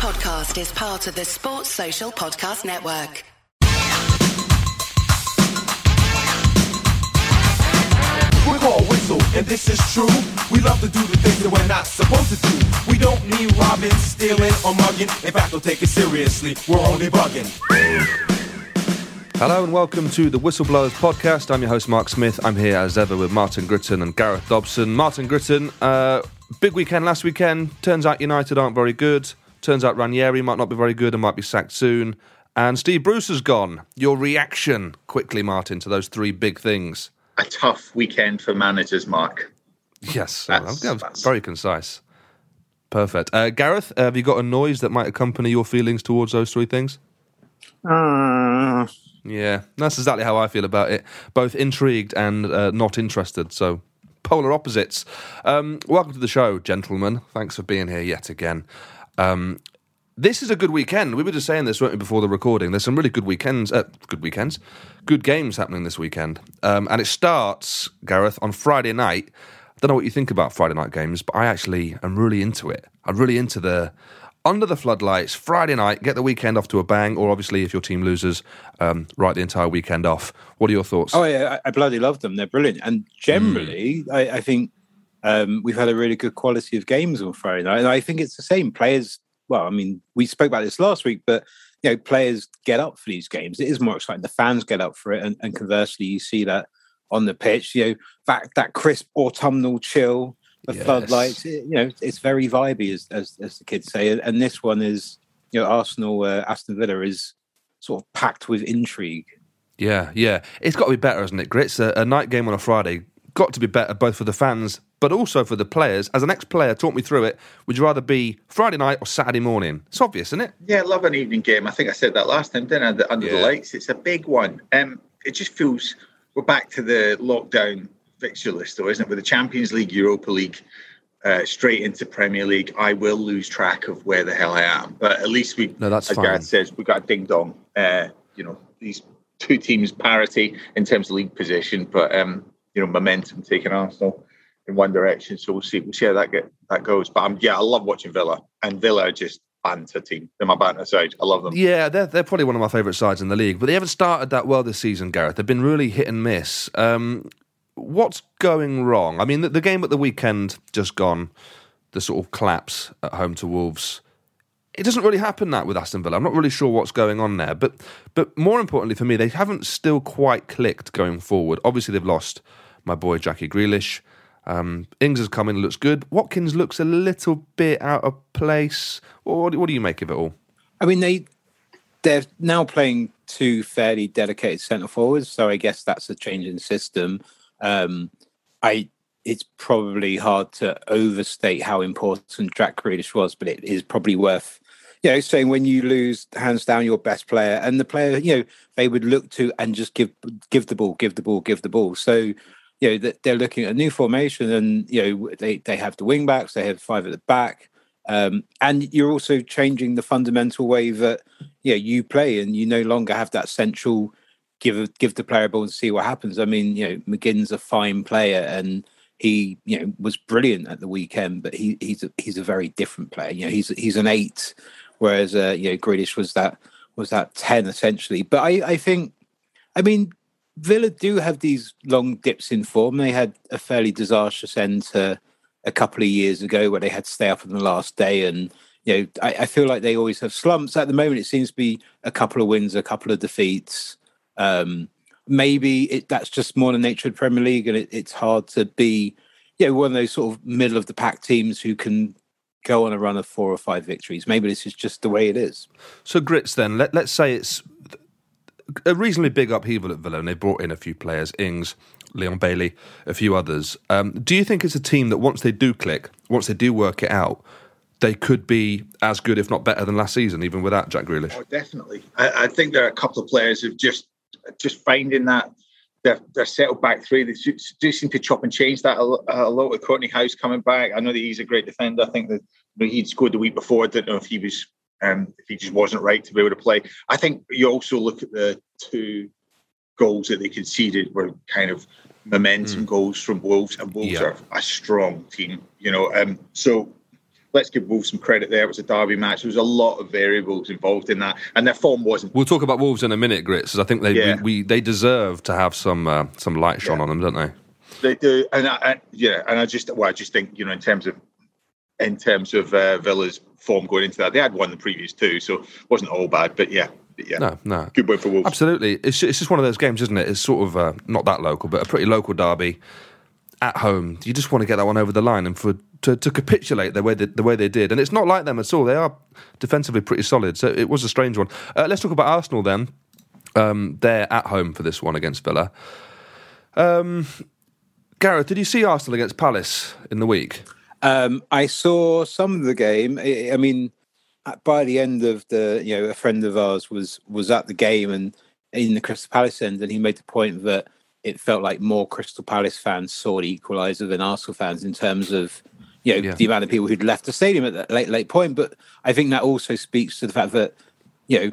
podcast is part of the Sports Social Podcast Network. We're called Whistle, and this is true. We love to do the things that we're not supposed to do. We don't need robbing, stealing, or mugging. In fact, don't take it seriously. We're only bugging. Hello and welcome to the Whistleblowers podcast. I'm your host, Mark Smith. I'm here as ever with Martin Gritton and Gareth Dobson. Martin Gritton, uh, big weekend last weekend. Turns out United aren't very good. Turns out Ranieri might not be very good and might be sacked soon. And Steve Bruce has gone. Your reaction, quickly, Martin, to those three big things. a tough weekend for managers, Mark. Yes, That's- that was that's- very concise. Perfect. Uh, Gareth, have you got a noise that might accompany your feelings towards those three things? Yeah, that's exactly how I feel about it. Both intrigued and uh, not interested. So, polar opposites. Um, welcome to the show, gentlemen. Thanks for being here yet again. Um, this is a good weekend. We were just saying this, weren't we, before the recording? There's some really good weekends, uh, good weekends, good games happening this weekend. Um, and it starts, Gareth, on Friday night. I don't know what you think about Friday night games, but I actually am really into it. I'm really into the under the floodlights, Friday night, get the weekend off to a bang, or obviously if your team loses, um, write the entire weekend off. What are your thoughts? Oh yeah, I, I bloody love them. They're brilliant, and generally, Hmm. I, I think um, we've had a really good quality of games on Friday night. And I think it's the same. Players, well, I mean, we spoke about this last week, but you know, players get up for these games. It is more exciting. The fans get up for it, and, and conversely, you see that on the pitch. You know, that that crisp autumnal chill, the Yes. floodlights. It, you know, it's very vibey, as, as as the kids say. And this one is, you know, Arsenal, uh, Aston Villa is sort of packed with intrigue. Yeah, yeah. It's got to be better, hasn't it, Grits? A, a night game on a Friday got to be better both for the fans, but also for the players. As an ex-player, talk me through it. Would you rather be Friday night or Saturday morning? It's obvious, isn't it? Yeah, I love an evening game. I think I said that last time, didn't I? The- Under Yeah. the lights, it's a big one. Um, it just feels we're back to the lockdown fixture list, though, isn't it? With the Champions League, Europa League, uh, straight into Premier League, I will lose track of where the hell I am. But at least we, No, that's as fine. Gareth says, we got a ding dong. Uh, you know, these two teams parity in terms of league position, but um, you know, momentum taking Arsenal in one direction. So we'll see. We'll see how that get that goes. But um, yeah, I love watching Villa, and Villa are just banter team. They're my banter side. I love them. Yeah, they're, they're probably one of my favourite sides in the league, but they haven't started that well this season, Gareth. They've been really hit and miss. Um, what's going wrong? I mean, the, the game at the weekend just gone, the sort of collapse at home to Wolves. It doesn't really happen that with Aston Villa. I'm not really sure what's going on there, but but more importantly for me, they haven't still quite clicked going forward. Obviously, they've lost my boy Jackie Grealish. Um, Ings has come in, looks good. Watkins looks a little bit out of place. What, what do you make of it all? I mean, they they're now playing two fairly dedicated centre forwards, so I guess that's a change in system. Um, I it's probably hard to overstate how important Jack Grealish was, but it is probably worth you know saying when you lose hands down your best player and the player you know they would look to and just give give the ball, give the ball, give the ball. So you know that they're looking at a new formation and you know they they have the wing backs, they have five at the back. Um, and you're also changing the fundamental way that yeah you play, and you no longer have that central give give the player a ball and see what happens. I mean, you know, McGinn's a fine player, and he you know was brilliant at the weekend, but he he's a, he's a very different player. You know, he's he's an eight, whereas uh, you know Grealish was that was that ten essentially. But I I think, I mean, Villa do have these long dips in form. They had a fairly disastrous end to a couple of years ago where they had to stay up on the last day and you know I, I feel like they always have slumps at the moment it seems to be a couple of wins a couple of defeats um maybe it, that's just more the nature of the premier league and it, it's hard to be you know one of those sort of middle of the pack teams who can go on a run of four or five victories maybe this is just the way it is So grits then. Let let's say it's a reasonably big upheaval at Villa, and they brought in a few players, Ings, Leon Bailey, a few others. Um, do you think it's a team that once they do click, once they do work it out, they could be as good, if not better, than last season, even without Jack Grealish? Oh, definitely. I, I think there are a couple of players who've just just finding that they're, they're settled back three. They do, seem to chop and change that a, a lot with Kortney Hause coming back. I know that he's a great defender. I think that you know, he'd scored the week before. I didn't know if he was um, if he just wasn't right to be able to play. I think you also look at the two goals that they conceded were kind of momentum goals from Wolves, and Wolves Yeah. are a strong team. You know, um, so let's give Wolves some credit there. It was a derby match. There was a lot of variables involved in that, and their form wasn't. We'll talk about Wolves in a minute, Grits. Because I think they Yeah. we, we they deserve to have some uh, some light shone Yeah. on them, don't they? They do, and I, I, yeah, and I just well, I just think you know in terms of in terms of uh, Villa's form going into that, they had won the previous two, so it wasn't all bad. But yeah, yeah, No, no. good win for Wolves. Absolutely, it's it's just one of those games, isn't it? It's sort of uh, not that local, but a pretty local derby at home. You just want to get that one over the line, and for to, to capitulate the way they, the way they did, and it's not like them at all. They are defensively pretty solid, so it was a strange one. Uh, let's talk about Arsenal then. Um, they're at home for this one against Villa. Um, Gareth, did you see Arsenal against Palace in the week? Um, I saw some of the game. I, I mean, by the end of the, you know, a friend of ours was was at the game and in the Crystal Palace end, and he made the point that it felt like more Crystal Palace fans saw the equaliser than Arsenal fans in terms of, you know, Yeah. the amount of people who'd left the stadium at that late late point. But I think that also speaks to the fact that, you know,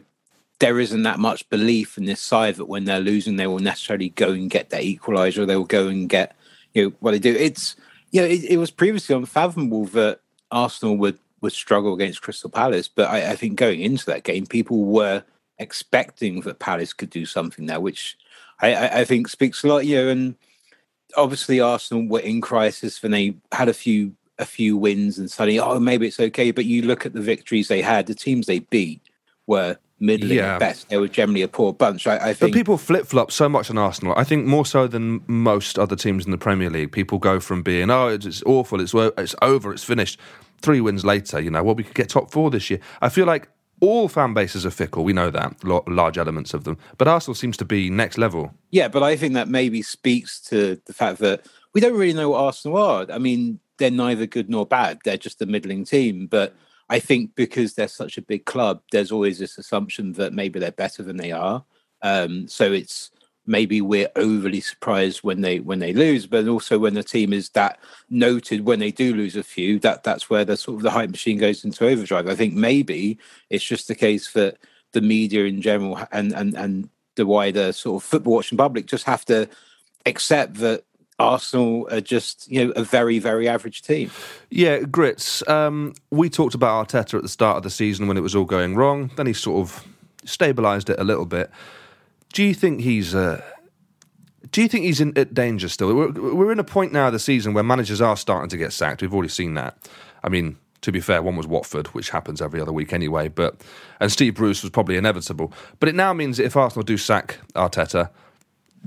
there isn't that much belief in this side that when they're losing, they will necessarily go and get that equaliser. They will go and get, you know, what they do. It's, you know, it, it was previously unfathomable that Arsenal would would struggle against Crystal Palace, but I, I think going into that game, people were expecting that Palace could do something there, which I, I, I think speaks a lot. You know, and obviously Arsenal were in crisis when they had a few a few wins and suddenly, oh, maybe it's okay. But you look at the victories they had, the teams they beat were middling Yeah. at best. They were generally a poor bunch. I, I But think. people flip flop so much on Arsenal. I think more so than most other teams in the Premier League. People go from being, oh, it's, it's awful, it's it's over, it's finished. Three wins later, you know, well, we could get top four this year. I feel like all fan bases are fickle. We know that, large elements of them. But Arsenal seems to be next level. Yeah, but I think that maybe speaks to the fact that we don't really know what Arsenal are. I mean, they're neither good nor bad. They're just a middling team. But I think because they're such a big club, there's always this assumption that maybe they're better than they are. Um, so it's maybe we're overly surprised when they when they lose, but also when the team is that noted when they do lose a few, that that's where the sort of the hype machine goes into overdrive. I think maybe it's just the case that the media in general and and and the wider sort of football watching public just have to accept that Arsenal are just you know a very very average team. Yeah, Grits. Um, we talked about Arteta at the start of the season when it was all going wrong. Then he sort of stabilised it a little bit. Do you think he's? Uh, do you think he's in at danger still? We're, we're in a point now of the season where managers are starting to get sacked. We've already seen that. I mean, to be fair, one was Watford, which happens every other week anyway. But and Steve Bruce was probably inevitable. But it now means that if Arsenal do sack Arteta,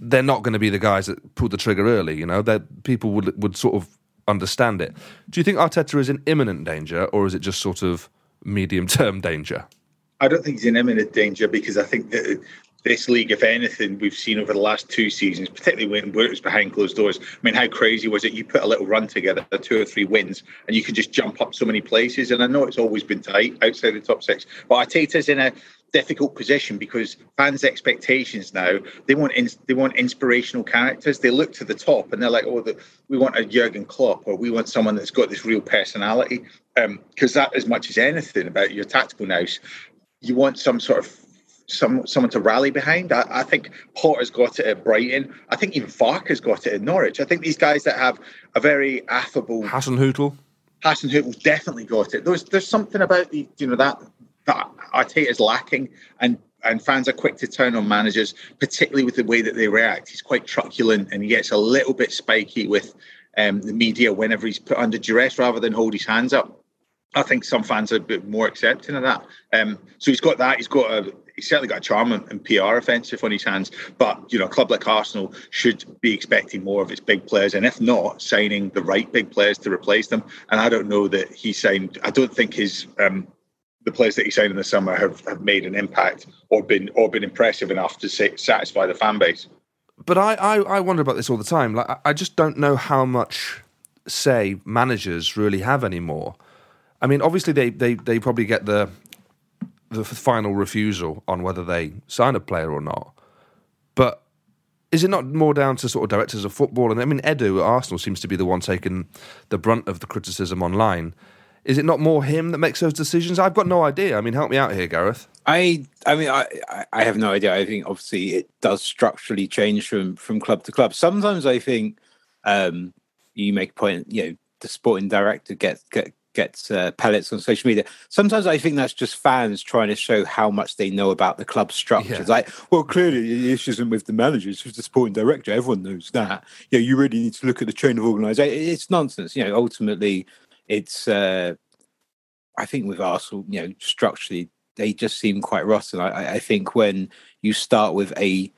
they're not going to be the guys that pulled the trigger early. You know, that people would would sort of understand it. Do you think Arteta is in imminent danger, or is it just sort of medium term danger? I don't think he's in imminent danger because I think that this league, if anything, we've seen over the last two seasons, particularly when it was behind closed doors. I mean, how crazy was it? You put a little run together, two or three wins, and you could just jump up so many places. And I know it's always been tight outside the top six, but Arteta's in a difficult position because fans' expectations now they want they want inspirational characters. They look to the top and they're like, oh, the, we want a Jurgen Klopp or we want someone that's got this real personality. Um, because that, as much as anything about your tactical nous, you want some sort of some someone to rally behind. I, I think Potter's got it at Brighton. I think even Farke has got it at Norwich. I think these guys that have a very affable Hasenhüttl. Hassan Hootle's definitely got it. There's there's something about the you know that that Arteta's lacking, and and fans are quick to turn on managers, particularly with the way that they react. He's quite truculent, and he gets a little bit spiky with um, the media whenever he's put under duress, rather than hold his hands up. I think some fans are a bit more accepting of that. Um, so he's got that. He's got a. He's certainly got a charm and, PR offensive on his hands. But you know, a club like Arsenal should be expecting more of its big players, and if not, signing the right big players to replace them. And I don't know that he signed. I don't think his um, the players that he signed in the summer have, have made an impact or been or been impressive enough to sa- satisfy the fan base. But I, I, I wonder about this all the time. Like, I just don't know how much say managers really have anymore. I mean, obviously they, they, they probably get the the final refusal on whether they sign a player or not. But is it not more down to sort of directors of football? And I mean, Edu at Arsenal seems to be the one taking the brunt of the criticism online. Is it not more him that makes those decisions? I've got no idea. I mean, help me out here, Gareth. I I mean I I- have no idea. I think obviously it does structurally change from from club to club. Sometimes I think um you make a point, you know, the sporting director gets get gets uh, pellets on social media. Sometimes I think that's just fans trying to show how much they know about the club structures. Yeah. Like, well, clearly the issue isn't with the manager; it's with the sporting director. Everyone knows that. You know, you really need to look at the chain of organisation. It's nonsense. You know, ultimately, it's. Uh, I think with Arsenal, you know, structurally, they just seem quite rotten. I, I think when you start with a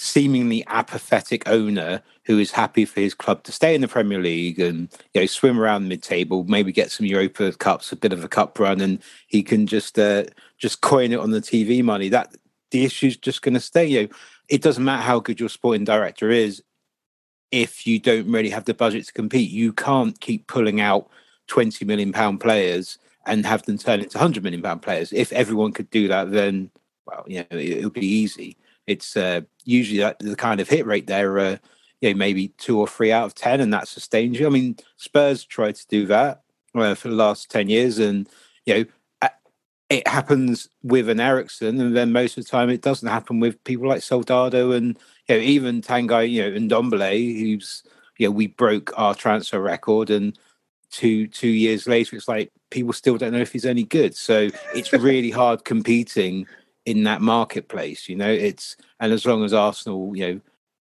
seemingly apathetic owner who is happy for his club to stay in the Premier League and you know swim around mid-table, maybe get some Europa Cups, a bit of a cup run, and he can just uh, just coin it on the TV money. That the issue's just going to stay. You know, it doesn't matter how good your sporting director is if you don't really have the budget to compete. You can't keep pulling out twenty million pound players and have them turn into hundred million pound players. If everyone could do that, then well, you know, it, it would be easy it's uh, usually that, the kind of hit rate there, uh, you know, maybe two or three out of 10, and that sustains you. I mean, Spurs tried to do that uh, for the last 10 years, and, you know, it happens with an Eriksen, and then most of the time it doesn't happen with people like Soldado and, you know, even Tanguy, you know, and Ndombele, who's, you know, we broke our transfer record, and two two years later, it's like people still don't know if he's any good. So it's really hard competing in that marketplace. You know, it's and as long as Arsenal, you know,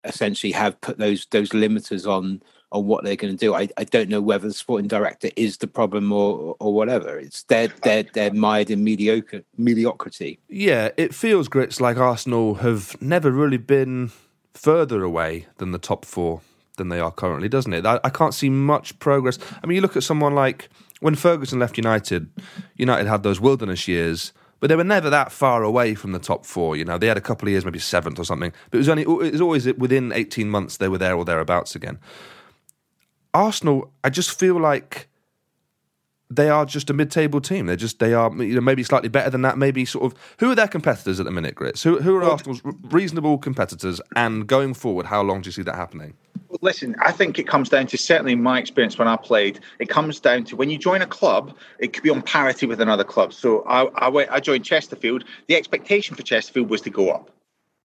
essentially have put those those limiters on on what they're going to do, I, I don't know whether the sporting director is the problem or or whatever. It's they're they're they're mired in mediocre mediocrity. Yeah, it feels grits like Arsenal have never really been further away than the top four than they are currently, doesn't it? I, I can't see much progress. I mean, you look at someone like when Ferguson left United, United had those wilderness years but they were never that far away from the top four. You know, they had a couple of years, maybe seventh or something, but it was only it was always within eighteen months they were there or thereabouts again. Arsenal, I just feel like they are just a mid-table team. They're just they are you know maybe slightly better than that. Maybe sort of who are their competitors at the minute, Grits? Who who are well, Arsenal's reasonable competitors? And going forward, how long do you see that happening? Listen, I think it comes down to certainly my experience when I played. It comes down to when you join a club, it could be on parity with another club. So I I, went, I joined Chesterfield. The expectation for Chesterfield was to go up.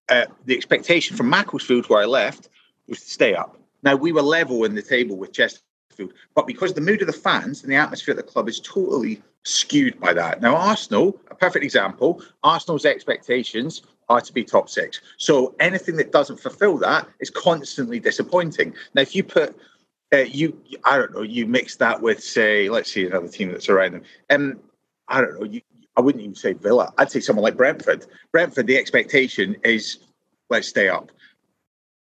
Uh, the expectation from Macclesfield, where I left, was to stay up. Now we were level in the table with Chesterfield but because the mood of the fans and the atmosphere at the club is totally skewed by that. Now, Arsenal, a perfect example, Arsenal's expectations are to be top six. So anything that doesn't fulfill that is constantly disappointing. Now, if you put uh, you, I don't know, you mix that with, say, let's see another team that's around them. Um, I don't know, you, I wouldn't even say Villa. I'd say someone like Brentford. Brentford, the expectation is let's stay up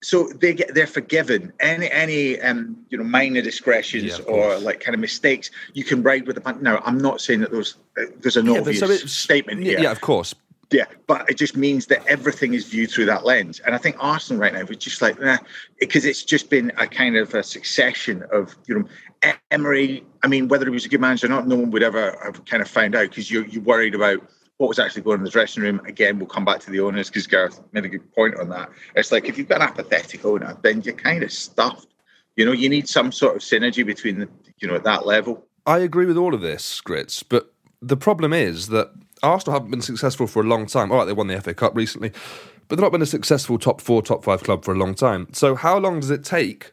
so they get they're forgiven any any um you know minor discretions yeah, or like kind of mistakes you can ride with the punch. Now I'm not saying that those uh, there's an yeah, obvious so statement here. Yeah, of course. Yeah, but it just means that everything is viewed through that lens, and I think Arsenal right now is just like because it's just been a kind of a succession of you know Emery. I mean, whether he was a good manager or not, no one would ever have kind of found out because you're you worried about what was actually going on in the dressing room. Again, we'll come back to the owners because Gareth made a good point on that. It's like if you've got an apathetic owner, then you're kind of stuffed. You know, you need some sort of synergy between the, you know, at that level. I agree with all of this, Grits, but the problem is that Arsenal haven't been successful for a long time. All right, they won the FA Cup recently, but they've not been a successful top four, top five club for a long time. So, how long does it take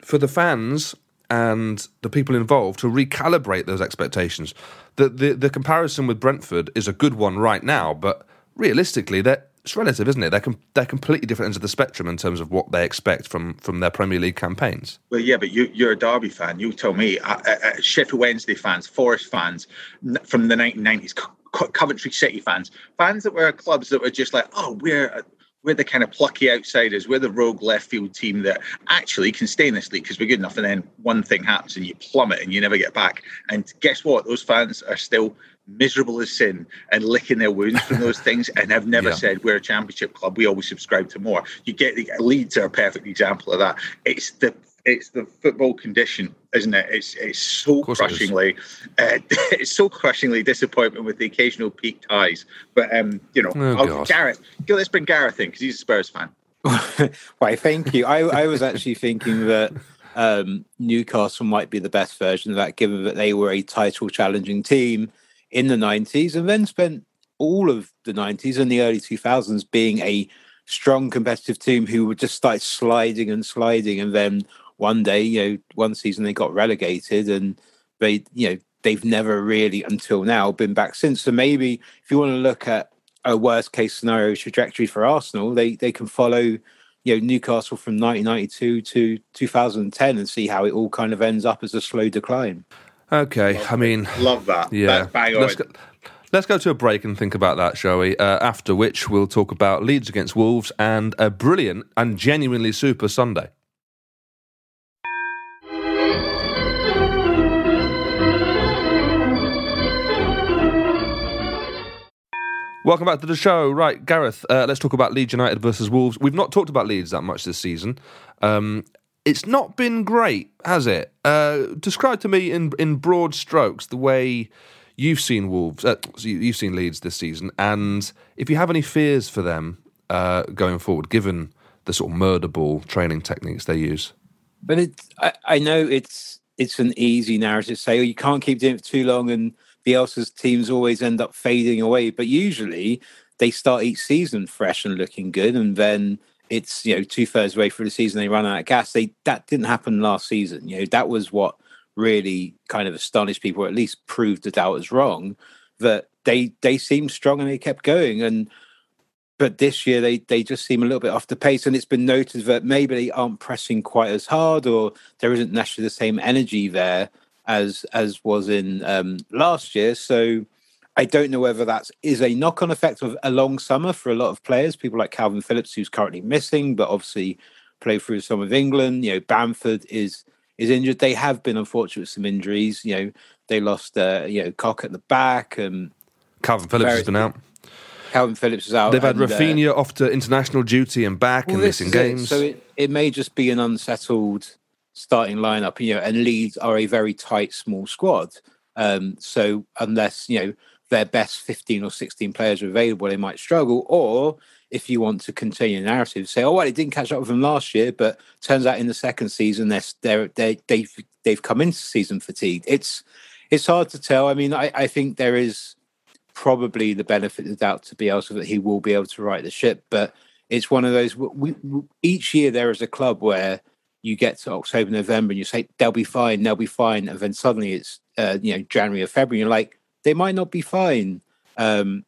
for the fans and the people involved to recalibrate those expectations. The, the the comparison with Brentford is a good one right now, but realistically, they're it's relative, isn't it? They're com- they're completely different ends of the spectrum in terms of what they expect from from their Premier League campaigns. Well, yeah, but you, you're a Derby fan. You tell me, uh, uh, Sheffield Wednesday fans, Forest fans n- from the 1990s, Co- Coventry City fans, fans that were clubs that were just like, oh, we're we're the kind of plucky outsiders. We're the rogue left field team that actually can stay in this league because we're good enough. And then one thing happens and you plummet and you never get back. And guess what? Those fans are still miserable as sin and licking their wounds from those things and have never yeah. said we're a championship club. We always subscribe to more. You get the Leeds are a perfect example of that. It's the it's the football condition, isn't it? It's it's so crushingly, it uh, it's so crushingly disappointment with the occasional peaked highs. But um, you know, oh, Gareth, let's bring Gareth in because he's a Spurs fan. Why? Thank you. I I was actually thinking that um, Newcastle might be the best version of that, given that they were a title challenging team in the '90s, and then spent all of the '90s and the early 2000s being a strong competitive team who would just start sliding and sliding and then one day, you know, one season they got relegated and they you know they've never really until now been back since. So maybe if you want to look at a worst case scenario trajectory for Arsenal, they they can follow you know Newcastle from 1992 to 2010 and see how it all kind of ends up as a slow decline. Okay, I mean, Love that. yeah. That's bang on. Let's go, let's go to a break and think about that, shall we? Uh, after which we'll talk about Leeds against Wolves and a brilliant and genuinely super Sunday. Welcome back to the show. Right, Gareth, uh, let's talk about Leeds United versus Wolves. We've not talked about Leeds that much this season. Um, it's not been great, has it? Uh, describe to me in in broad strokes the way you've seen Wolves, uh, you- you've seen Leeds this season, and if you have any fears for them uh, going forward, given the sort of murder ball training techniques they use. But I, I know it's it's an easy narrative to say, oh, you can't keep doing it for too long, and Bielsa's teams always end up fading away. But usually, they start each season fresh and looking good, and then it's you know two thirds way through the season they run out of gas. They that didn't happen last season. You know that was what really kind of astonished people, or at least proved the doubters wrong. That they they seemed strong and they kept going, and but this year they they just seem a little bit off the pace and it's been noted that maybe they aren't pressing quite as hard or there isn't necessarily the same energy there as as was in um last year so i don't know whether that is a knock-on effect of a long summer for a lot of players people like calvin phillips who's currently missing but obviously played through some of england you know bamford is is injured they have been unfortunate with some injuries you know they lost uh, you know Koch at the back and Calvin Phillips has been out. calvin phillips is out They've had and, uh, Raphinha off to international duty and back and Well, this missing is it. games. So it, it may just be an unsettled starting lineup, you know, and Leeds are a very tight, small squad. Um, so unless, you know, their best 15 or 16 players are available, they might struggle. Or if you want to continue the narrative, say, oh, well, it didn't catch up with them last year, but turns out in the second season, they're, they're, they they've, they've come into season fatigued. It's, it's hard to tell. I mean, I, I think there is probably the benefit of the doubt to Bielsa that he will be able to right the ship, but it's one of those. We, we, each year there is a club where you get to October, November, and you say they'll be fine, they'll be fine, and then suddenly it's uh, you know January or February. You're like they might not be fine. Um,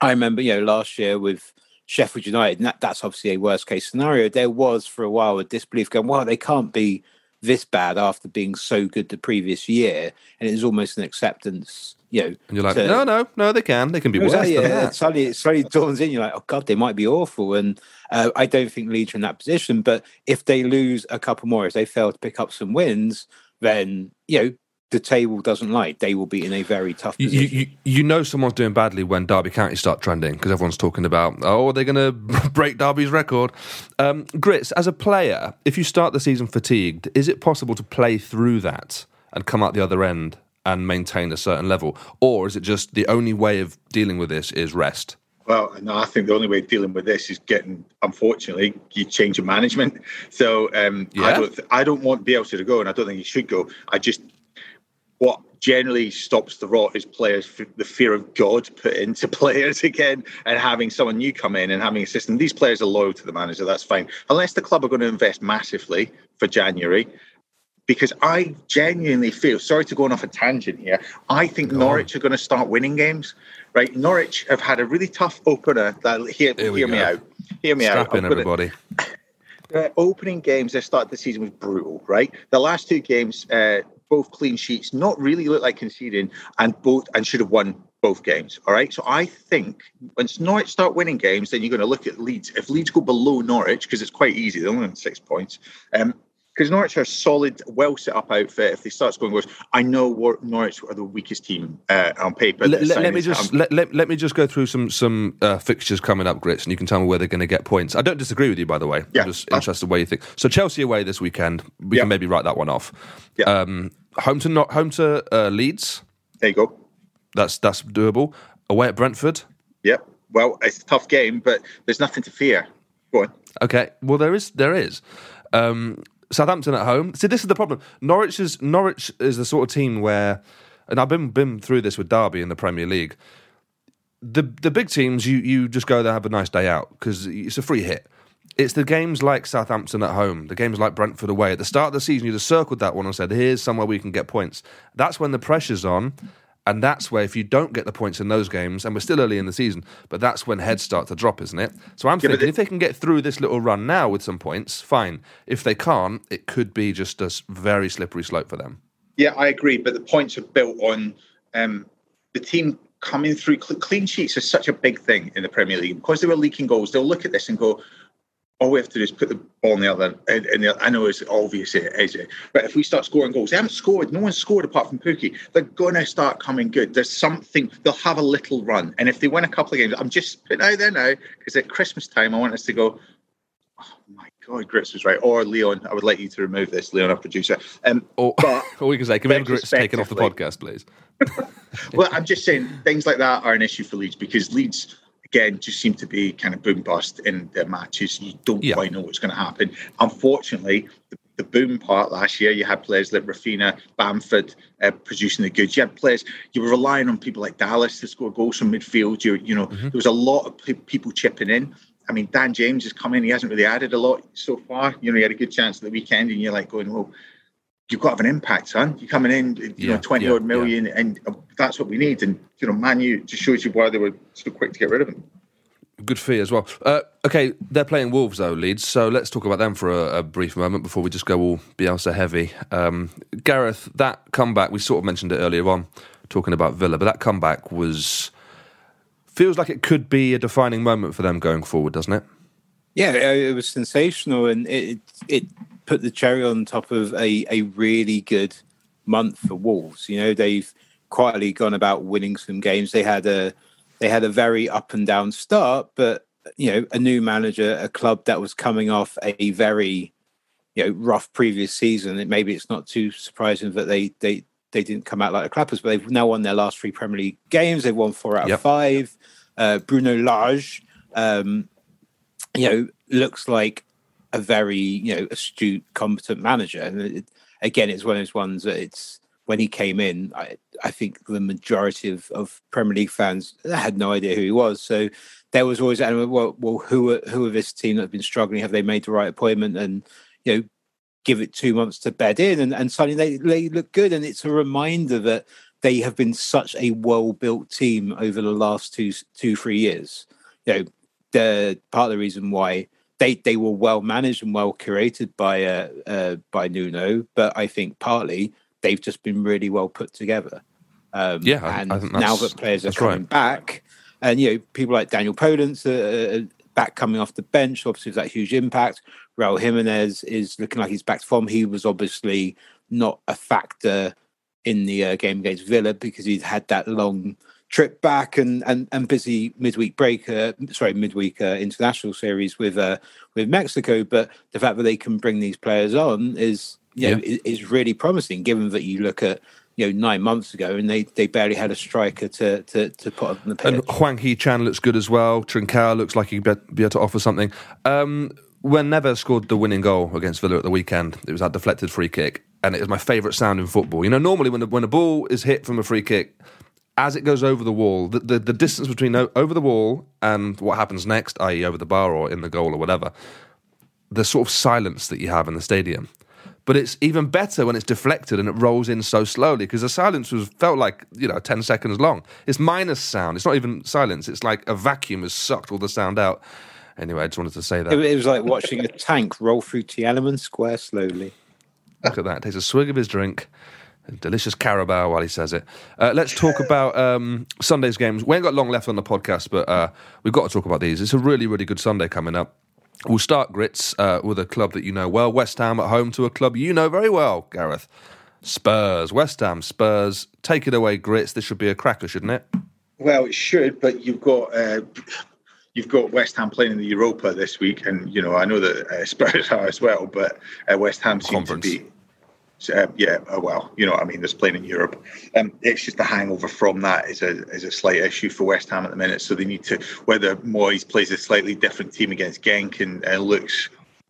I remember you know last year with Sheffield United, and that, that's obviously a worst case scenario. There was for a while a disbelief going, well, they can't be this bad after being so good the previous year, and it was almost an acceptance. You know, and you're like, to- no, no, no, they can. They can be worse yeah, it suddenly, it suddenly dawns in. You're like, oh god, they might be awful, and uh, I don't think Leeds are in that position. But if they lose a couple more, if they fail to pick up some wins, then you know the table doesn't lie. They will be in a very tough You, position. you, you- you know someone's doing badly when Derby County start trending because everyone's talking about, oh, they're going to break Derby's record? Um, Grits, as a player, if you start the season fatigued, is it possible to play through that and come out the other end and maintain a certain level? Or is it just the only way of dealing with this is rest? Well, no, I think the only way of dealing with this is getting. Unfortunately, you change your management. So um, I don't. I don't want Bielsa to go, and I don't think he should go. I just what generally stops the rot is players the fear of God put into players again, and having someone new come in and having a system. These players are loyal to the manager. That's fine, unless the club are going to invest massively for January. Because I genuinely feel sorry to go on off a tangent here. I think Norwich are going to start winning games. Right, Norwich have had a really tough opener. That hear, hear me out. Hear me out. Strap in, I'm everybody. their opening games, their start of the season was brutal, right? The last two games, uh, both clean sheets, not really look like conceding, and both and should have won both games. All right. So I think once Norwich start winning games, then you're going to look at Leeds. If Leeds go below Norwich, because it's quite easy, they're only on six points. Um, because Norwich are a solid, well set up outfit. If they start scoring goals, I know Norwich are the weakest team uh, on paper. Let, let- me just let, let, let me just go through some some uh, fixtures coming up, Grits, and you can tell me where they're going to get points. I don't disagree with you, by the way. Yeah. I'm just interested where you think. So Chelsea away this weekend. We Yeah. can maybe write that one off. Yeah. Um, home to not home to uh, Leeds. there you go. That's that's doable. Away at Brentford. Yep. Well, it's a tough game, but there's nothing to fear. Go on. Okay. Well, there is there is. Um, Southampton at home. See, this is the problem. Norwich is Norwich is the sort of team where, and I've been been through this with Derby in the Premier League. The the big teams, you you just go there have a nice day out because it's a free hit. It's the games like Southampton at home, the games like Brentford away. At the start of the season, you'd have circled that one and said, "Here's somewhere we can get points." That's when the pressure's on, and that's where if you don't get the points in those games, and we're still early in the season, but that's when heads start to drop, isn't it? So I'm Yeah, thinking it- if they can get through this little run now with some points, fine. If they can't, it could be just a very slippery slope for them. Yeah, I agree. But the points are built on um, the team coming through. Clean sheets is such a big thing in the Premier League because they were leaking goals. They'll look at this and go, "All we have to do is put the ball in the other." In the, I know it's obvious, is it, but if we start scoring goals, they haven't scored. No one's scored apart from Pukki. They're gonna start coming good. There's something. They'll have a little run, and if they win a couple of games, I'm just putting out there now because at Christmas time, I want us to go. Oh my God, Grits was right. Or Leon, I would like you to remove this, Leon, our producer. Um, Or, But or we can say, can we have Grits taken off the podcast, please? well, I'm just saying things like that are an issue for Leeds because Leeds, again, just seem to be kind of boom bust in their matches. You don't Yeah. quite know what's going to happen. Unfortunately, the, the boom part last year, you had players like Raphinha, Bamford uh, producing the goods. You had players, you were relying on people like Dallas to score goals from midfield. You, you know, there was a lot of pe- people chipping in. I mean, Dan James has come in. He hasn't really added a lot so far. You know, he had a good chance at the weekend, and you're like going, well, you've got to have an impact, son. You're coming in, you Yeah, know, 20 yeah, odd million, and uh, that's what we need. And, you know, Manu just shows you why they were so quick to get rid of him. Good fee as well. Uh, okay, they're playing Wolves though, Leeds. So let's talk about them for a, a brief moment before we just go all Bielsa heavy. Um, Gareth, that comeback we sort of mentioned it earlier on, talking about Villa, but that comeback was feels like it could be a defining moment for them going forward, doesn't it? Yeah, it it was sensational, and it it put the cherry on top of a a really good month for Wolves. You know, they've quietly gone about winning some games. They had a they had a very up and down start, but you know, a new manager, a club that was coming off a very you know rough previous season. It maybe it's not too surprising that they they they didn't come out like the clappers, but they've now won their last three Premier League games. They've won four out Yep. of five. Uh, Bruno Lage, um, you know, looks like a very you know astute, competent manager. And it, again, it's one of those ones that it's when he came in. I I think the majority of, of Premier League fans had no idea who he was. So there was always well, well, who are who are this team that have been struggling? Have they made the right appointment? And you know, give it two months to bed in, and, and suddenly they, they look good. And it's a reminder that they have been such a well built team over the last two two three years. You know, the part of the reason why they they were well managed and well curated by uh, uh by Nuno, but I think partly they've just been really well put together. Um, Yeah, I- and I now that players are coming right. back, and you know people like Daniel Podence uh, back coming off the bench, obviously that huge impact. Raul Jimenez is looking like he's back to form. He was obviously not a factor in the uh, game against Villa because he'd had that long trip back and and, and busy midweek break, uh, sorry, midweek uh, international series with uh, with Mexico. But the fact that they can bring these players on is you know, Yeah. is, is really promising. Given that you look at you know nine months ago and they, they barely had a striker to to, to put on the pitch. And Hwang Hee Chan looks good as well. Trincao looks like he'd be be able to offer something. Um, when Neves scored the winning goal against Villa at the weekend, it was that deflected free kick, and it was my favourite sound in football. You know, normally when the, when a ball is hit from a free kick, as it goes over the wall, the, the, the distance between over the wall and what happens next, i.e., over the bar or in the goal or whatever, the sort of silence that you have in the stadium. But it's even better when it's deflected and it rolls in so slowly because the silence was felt like you know ten seconds long. It's minus sound. It's not even silence. It's like a vacuum has sucked all the sound out. Anyway, I just wanted to say that. it was like watching a tank roll through Tiananmen Square slowly. Look at that. Takes a swig of his drink. Delicious Carabao while he says it. Uh, let's talk about um, Sunday's games. We ain't got long left on the podcast, but uh, we've got to talk about these. It's a really, really good Sunday coming up. We'll start grits uh, with a club that you know well, West Ham at home to a club you know very well, Gareth. Spurs, West Ham, Spurs. Take it away, grits. This should be a cracker, shouldn't it? Well, it should, but you've got uh, you've got West Ham playing in the Europa this week, and you know I know that uh, Spurs are as well, but uh, West Ham seem Conference. to be. Uh, yeah, uh, well, you know, what I mean, there's playing in Europe. Um, it's just the hangover from that is a is a slight issue for West Ham at the minute. So they need to whether Moyes plays a slightly different team against Genk and uh, looks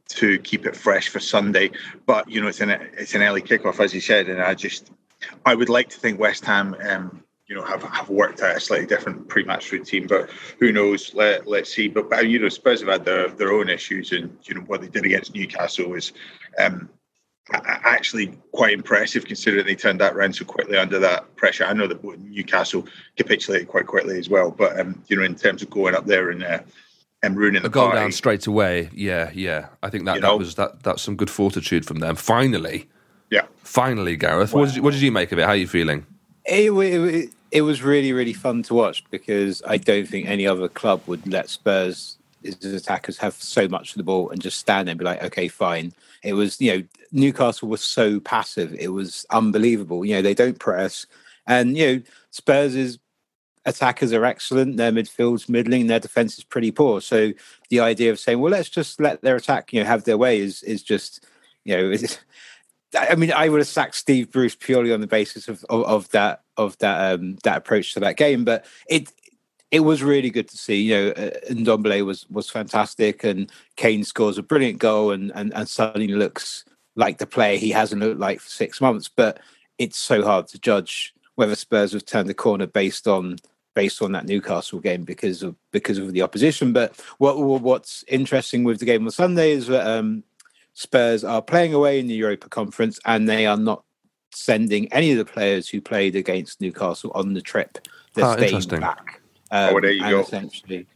to keep it fresh for Sunday. But you know, it's an it's an early kickoff, as you said, and I just I would like to think West Ham, um, you know, have, have worked out a slightly different pre-match routine. But who knows? Let let's see. But, but you know, Spurs have had their their own issues, and you know what they did against Newcastle was um, actually quite impressive considering they turned that round so quickly under that pressure. I know that Newcastle capitulated quite quickly as well, but um, you know, in terms of going up there and uh, and ruining a the goal party, down straight away. Yeah, yeah. I think that, that know? was that that's some good fortitude from them. Finally, yeah. finally, Gareth. What, did you, what did you make of it? How are you feeling? It, wa- it, it was really, really fun to watch because I don't think any other club would let Spurs, his attackers, have so much of the ball and just stand there and be like, okay, fine. It was, you know, Newcastle was so passive. It was unbelievable. You know, they don't press. And, you know, Spurs' attackers are excellent. Their midfield's middling. Their defense is pretty poor. So the idea of saying, well, let's just let their attack, you know, have their way is is just, you know, I mean, I would have sacked Steve Bruce purely on the basis of of, of that of that um, that approach to that game. But it it was really good to see. You know, uh, Ndombele was was fantastic, and Kane scores a brilliant goal, and and and suddenly looks like the player he hasn't looked like for six months. But it's so hard to judge whether Spurs have turned the corner based on based on that Newcastle game because of because of the opposition. But what what- what's interesting with the game on Sunday is that um, Spurs are playing away in the Europa Conference, and they are not sending any of the players who played against Newcastle on the trip. They're Ah, staying interesting. back. Um, Oh, there you and go. Essentially,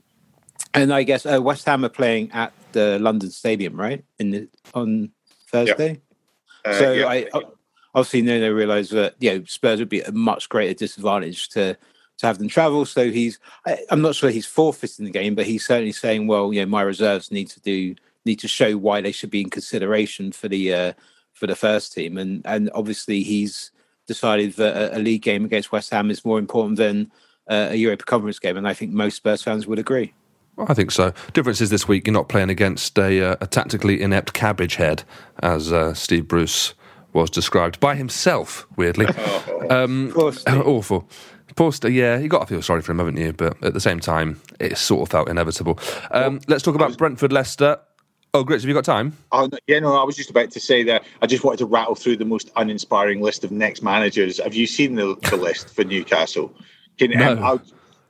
and I guess uh, West Ham are playing at the London Stadium, right? In the on Thursday. Uh, so yeah. I obviously then they realise that you know Spurs would be at a much greater disadvantage to to have them travel. So he's I, I'm not sure he's forfeiting the game, but he's certainly saying, well, you know, my reserves need to do need to show why they should be in consideration for the uh, for the first team, and and obviously he's decided that a, a league game against West Ham is more important than uh, a Europa Conference game, and I think most Spurs fans would agree. I think so. Difference is this week you're not playing against a, uh, a tactically inept cabbage head, as uh, Steve Bruce was described by himself. Weirdly, um, Poor awful. Poor Steve, yeah, you got to feel sorry for him, haven't you? But at the same time, it sort of felt inevitable. Um, let's talk about Brentford Leicester. Oh, Grits, have you got time? Oh, no, yeah, no, I was just about to say that I just wanted to rattle through the most uninspiring list of next managers. Have you seen the, the list for Newcastle? Can, um, No.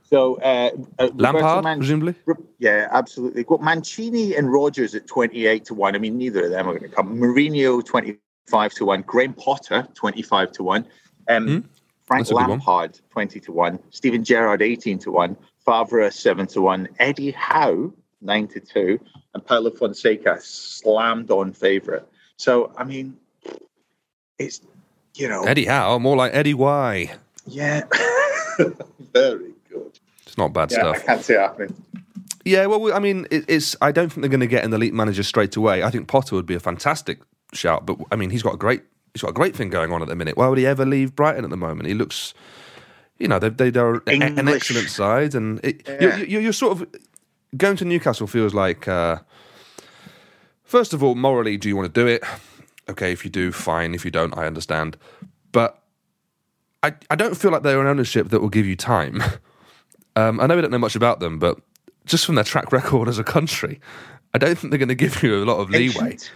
So, uh, uh, Lampard, Man- presumably. Yeah, absolutely. Got Mancini and Rodgers at 28 to 1. I mean, neither of them are going to come. Mourinho, 25 to 1. Graham Potter, 25 to 1. Um, Frank a one. Lampard, 20 to 1. Steven Gerrard, 18 to 1. Favre, 7 to 1. Eddie Howe, 9 to 2. And Paulo Fonseca, slammed on favourite. So, I mean, it's, you know, Eddie Howe, more like Eddie Y. yeah. Very good. It's not bad Yeah, stuff. I can't see it happening. Yeah, well, I mean, it, it's. I don't think they're going to get an elite manager straight away. I think Potter would be a fantastic shout, but I mean, he's got a great, he's got a great thing going on at the minute. Why would he ever leave Brighton at the moment? He looks, you know, they, they, they're a- an excellent side, and it, Yeah. you're, you're, you're sort of going to Newcastle feels like. Uh, first of all, morally, do you want to do it? Okay, if you do, fine. If you don't, I understand. But I, I don't feel like they're an ownership that will give you time. Um, I know we don't know much about them, but just from their track record as a country, I don't think they're going to give you a lot of leeway.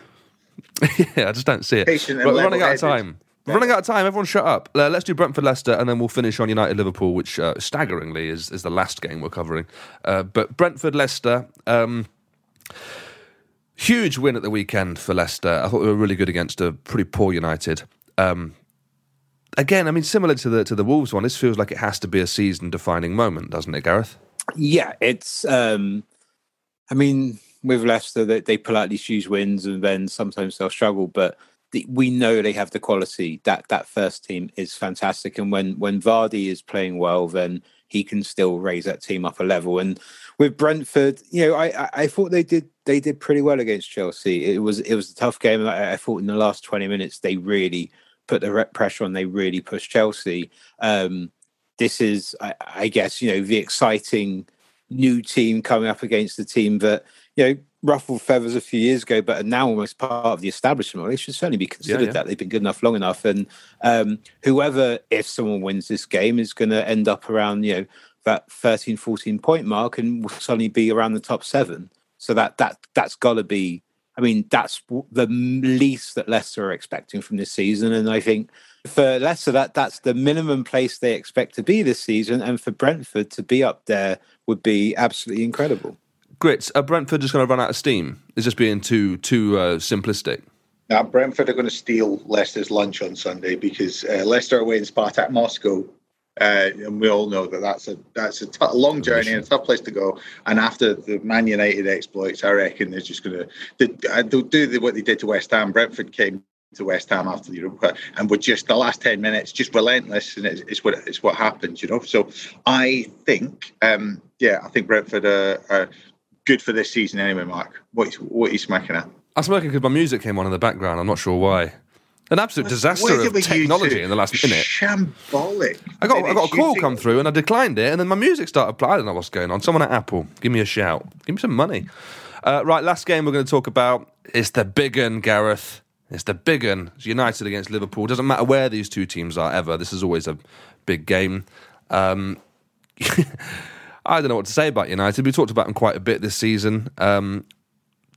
Yeah, I just don't see it. Patient But we're running out of time. We're running out of time. Everyone, shut up. Uh, let's do Brentford Leicester, and then we'll finish on United Liverpool, which uh, staggeringly is is the last game we're covering. Uh, but Brentford Leicester. Um, Huge win at the weekend for Leicester. I thought they were really good against a pretty poor United. Um, again, I mean, similar to the to the Wolves one, this feels like it has to be a season-defining moment, doesn't it, Gareth? Yeah, it's. um I mean, with Leicester, they, they pull out these huge wins, and then sometimes they'll struggle. But we know they have the quality. That that first team is fantastic, and when when Vardy is playing well, then he can still raise that team up a level. And with Brentford, you know, I I, I thought they did they did pretty well against Chelsea. It was it was a tough game. I, I thought in the last twenty minutes they really put the pressure on. They really pushed Chelsea. Um, this is, I, I guess, you know, the exciting new team coming up against the team that you know ruffled feathers a few years ago, but are now almost part of the establishment. Well, they should certainly be considered yeah. that they've been good enough long enough. And um, whoever, if someone wins this game, is going to end up around you know that 13, 14 point mark and will suddenly be around the top seven. So that that that's got to be. I mean, that's the least that Leicester are expecting from this season, and I think for Leicester, that that's the minimum place they expect to be this season, and for Brentford to be up there would be absolutely incredible. Grits, are Brentford just going to run out of steam? Is just being too too uh, simplistic? Now, Brentford are going to steal Leicester's lunch on Sunday because uh, Leicester are away in Spartak Moscow. Uh, and we all know that that's a that's a t- long journey and a tough place to go. And after the Man United exploits, I reckon they're just going to uh, they'll do what they did to West Ham. Brentford came to West Ham after the Europa and were just the last 10 minutes just relentless and it's, it's what it's what happens you know? So I think um, yeah I think Brentford are, are, good for this season anyway Mark. What, what are you smacking at? I'm smoking because my music came on in the background. I'm not sure why an absolute disaster of technology in the last minute. Shambolic. I got I got a call come through and I declined it, and then my music started playing. I don't know what's going on. Someone at Apple, give me a shout. Give me some money. Uh, right, last game we're going to talk about is the big one, Gareth. It's the big one. It's United against Liverpool. Doesn't matter where these two teams are ever. This is always a big game. Um, I don't know what to say about United. We talked about them quite a bit this season. Um,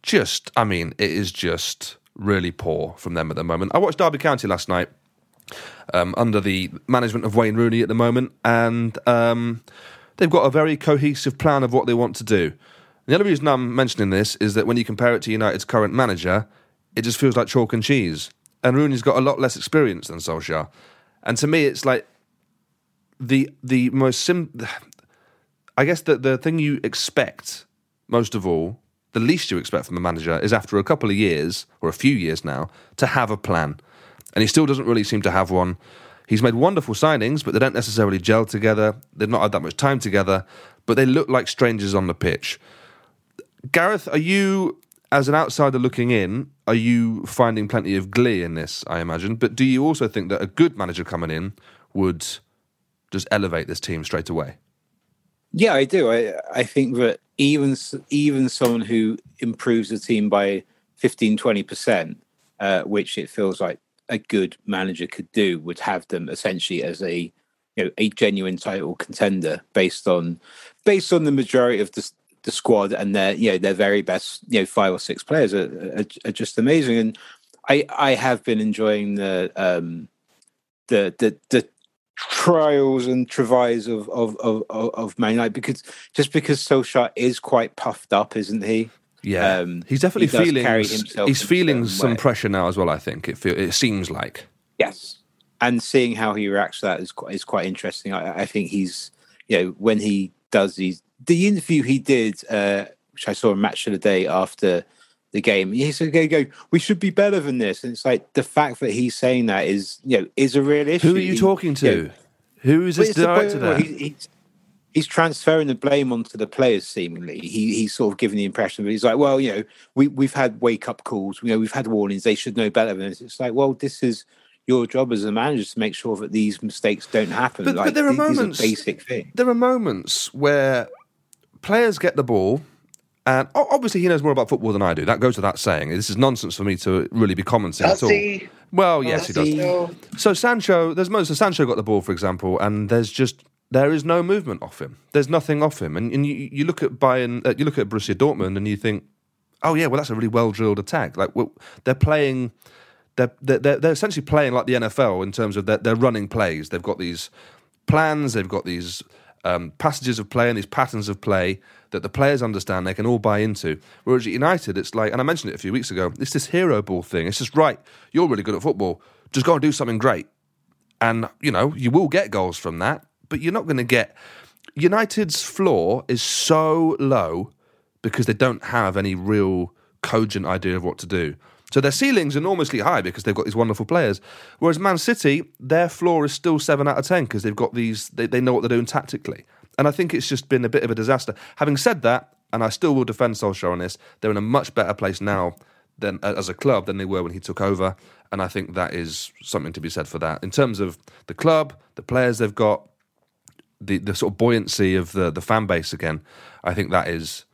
just, I mean, it is just really poor from them at the moment. I watched Derby County last night um, under the management of Wayne Rooney at the moment, and um, they've got a very cohesive plan of what they want to do. The only reason I'm mentioning this is that when you compare it to United's current manager, it just feels like chalk and cheese. And Rooney's got a lot less experience than Solskjaer. And to me, it's like the the most sim. I guess that the thing you expect most of all, the least you expect from a manager, is after a couple of years or a few years now to have a plan. And he still doesn't really seem to have one. He's made wonderful signings, but they don't necessarily gel together. They've not had that much time together, but they look like strangers on the pitch. Gareth, are you as an outsider looking in, are you finding plenty of glee in this? I imagine, but do you also think that a good manager coming in would just elevate this team straight away? Yeah, I do. I I think that even even someone who improves the team by 15 20 percent, uh, which it feels like a good manager could do, would have them essentially as a you know a genuine title contender based on based on the majority of the the squad and their you know their very best you know five or six players are, are, are just amazing and I I have been enjoying the um the the the trials and travails of of of of Man United because just because Solskjaer is quite puffed up, isn't he? Yeah, um, he's definitely he feeling he's feeling some way. pressure now as well. I think it feel, it seems like yes, and seeing how he reacts to that is quite is quite interesting. I, I think he's you know when he does these the interview he did, uh, which I saw a match of the day after the game, he said, "Go, go, we should be better than this." And it's like the fact that he's saying that is, you know, is a real issue. Who are you talking to? You know, Who is this director? Well, he's, he's, he's, transferring the blame onto the players. Seemingly, he he's sort of giving the impression that he's like, "Well, you know, we we've had wake up calls. You know, we've had warnings. They should know better than this." It's like, well, this is your job as a manager to make sure that these mistakes don't happen. But, like, but there are moments, basic thing. There are moments where players get the ball, and obviously he knows more about football than I do. That goes without saying. This is nonsense for me to really be commenting does at all. He? Well, yes, does he does. He? So Sancho, there's moments. So Sancho got the ball, for example, and there's just there is no movement off him. There's nothing off him, and, and you, you look at Bayern, uh, you look at Borussia Dortmund, and you think, oh yeah, well that's a really well drilled attack. Like well, they're playing. They're, they're, they're essentially playing like the NFL in terms of their, they're running plays. They've got these plans, they've got these um, passages of play and these patterns of play that the players understand they can all buy into. Whereas at United, it's like, and I mentioned it a few weeks ago, it's this hero ball thing. It's just, right, you're really good at football. Just go and do something great. And, you know, you will get goals from that, but you're not going to get. United's floor is so low because they don't have any real cogent idea of what to do. So their ceiling's enormously high because they've got these wonderful players. Whereas Man City, their floor is still seven out of ten because they've got these. They, they know what they're doing tactically, and I think it's just been a bit of a disaster. Having said that, and I still will defend Solskjaer on this, they're in a much better place now than as a club than they were when he took over, and I think that is something to be said for that. In terms of the club, the players they've got, the the sort of buoyancy of the the fan base again, I think that is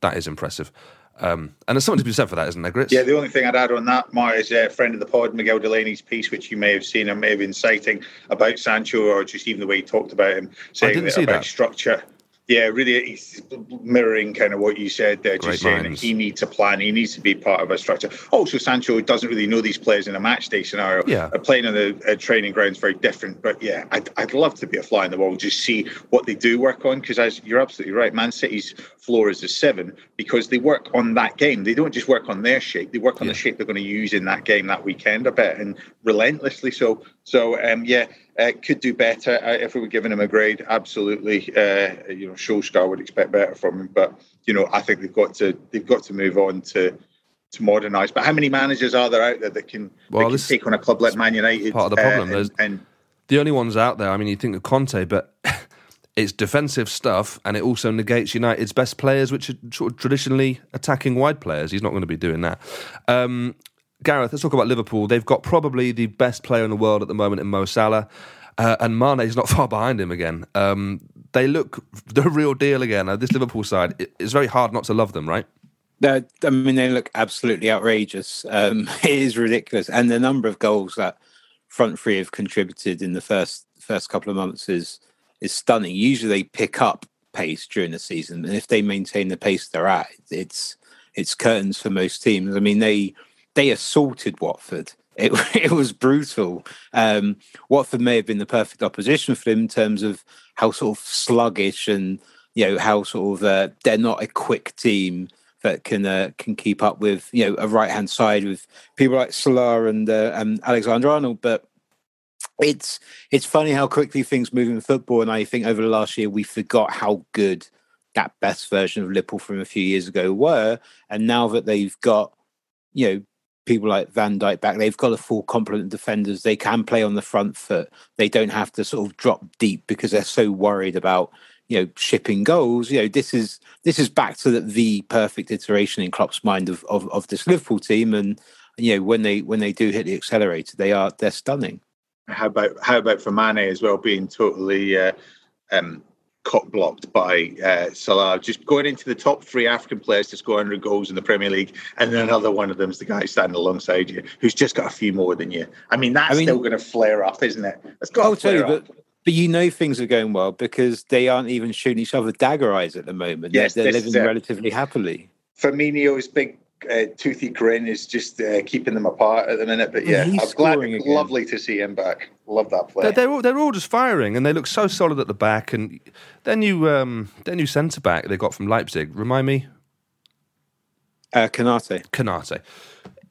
that is impressive. Um, and there's something to be said for that, isn't there, Grits? Yeah, the only thing I'd add on that, Mark, is a friend of the pod, Miguel Delaney's piece, which you may have seen or may have been citing about Sancho or just even the way he talked about him, saying that about that. structure. Yeah, really, he's mirroring kind of what you said there, just Great saying that he needs a plan, he needs to be part of a structure. Also, Sancho doesn't really know these players in a match day scenario. Yeah. Playing on the training grounds very different. But yeah, I'd, I'd love to be a fly in the wall, just see what they do work on. Because as you're absolutely right, Man City's floor is a seven because they work on that game. They don't just work on their shape; they work on Yeah. the shape they're going to use in that game that weekend a bit and relentlessly. So, so um, yeah, uh, could do better uh, if we were giving him a grade. Absolutely, uh, you know, Solskjaer would expect better from him, but you know, I think they've got to they've got to move on to to modernise. But how many managers are there out there that can, Well, that can this- take on a club like Man United? part of the problem. uh, and, and The only ones out there, I mean, you think of Conte, but it's defensive stuff, and it also negates United's best players, which are traditionally attacking wide players. He's not going to be doing that. Um, Gareth, let's talk about Liverpool. They've got probably the best player in the world at the moment in Mo Salah, uh, and Mane's not far behind him again. Um, they look the real deal again. Uh, this Liverpool side, it, it's very hard not to love them, right? They're- I mean, they look absolutely outrageous. Um, it is ridiculous, and the number of goals that front three have contributed in the first first couple of months is is stunning. Usually, they pick up pace during the season, and if they maintain the pace they're at, it's it's curtains for most teams. I mean, they they assaulted Watford. It, it was brutal. Um, Watford may have been the perfect opposition for them in terms of how sort of sluggish and you know how sort of uh, they're not a quick team that can uh, can keep up with you know a right hand side with people like Salah and uh, and Alexander Arnold, but it's it's funny how quickly things move in football, and I think over the last year we forgot how good that best version of Liverpool from a few years ago were, and now that they've got you know people like Van Dijk back, they've got a full complement of defenders. They can play on the front foot. They don't have to sort of drop deep because they're so worried about you know shipping goals. You know this is this is back to the, the perfect iteration in Klopp's mind of, of of this Liverpool team, and you know when they when they do hit the accelerator, they are they're stunning. how about how about for Mane as well being totally uh, um, cock blocked by uh, Salah? Just going into the top three African players to score 100 goals in the Premier League, and then another one of them's the guy standing alongside you who's just got a few more than you. I mean, that's I mean- still going to flare up, isn't it? It's got I'll to tell you, flare but but you know things are going well because they aren't even shooting each other dagger eyes at the moment. Yes, they're, they're is living relatively happily. Firmino's big uh, toothy grin is just uh, keeping them apart at the minute. But yeah, He's I'm glad. again. Lovely to see him back. Love that play. They're, they're all they're all just firing, and they look so solid at the back. And their new um, their new centre back they got from Leipzig. Remind me, Uh, Konaté. Konaté.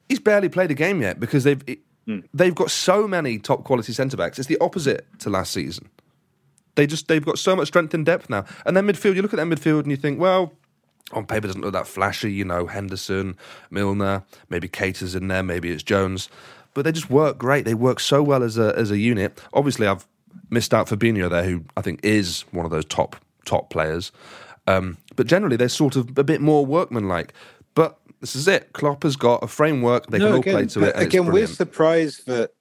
He's barely played a game yet because they've it- they've got so many top quality centre backs. It's the opposite to last season. They just they've got so much strength in depth now. And then midfield, you look at their midfield and you think, well, on paper doesn't look that flashy. You know, Henderson, Milner, maybe Keita's in there, maybe it's Jones, but they just work great. They work so well as a as a unit. Obviously, I've missed out Fabinho there, who I think is one of those top top players. Um, but generally, they're sort of a bit more workmanlike. But this is it. Klopp has got a framework. They can all play to it. again, we're surprised that,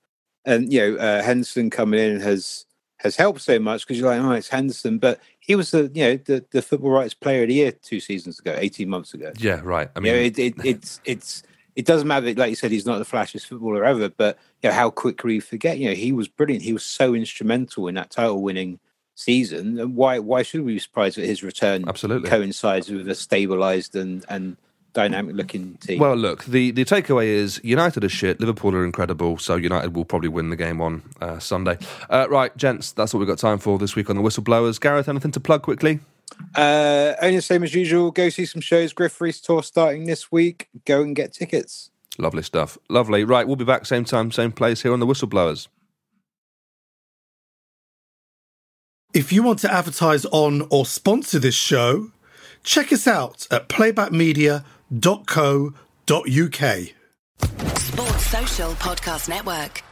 and you know, uh, Henderson coming in has has helped so much because you're like, oh, it's Henderson, but he was the you know the, the football writers' player of the year two seasons ago, eighteen months ago. Yeah, right. I You mean, know, it, it, it's it's it doesn't matter. Like you said, he's not the flashiest footballer ever, but you know how quickly we forget. You know, he was brilliant. He was so instrumental in that title-winning season. And why why should we be surprised that his return Absolutely. coincides with a stabilised and and dynamic-looking team? Well, look, the, the takeaway is United are shit, Liverpool are incredible, so United will probably win the game on uh, Sunday. Uh, right, gents, that's what we've got time for this week on the Whistleblowers. Gareth, anything to plug quickly? Uh, only the same as usual. Go see some shows. Griff Rhys tour starting this week. Go and get tickets. Lovely stuff. Lovely. Right, we'll be back same time, same place here on the Whistleblowers. If you want to advertise on or sponsor this show, check us out at playbackmedia.co.uk. Sports Social Podcast Network.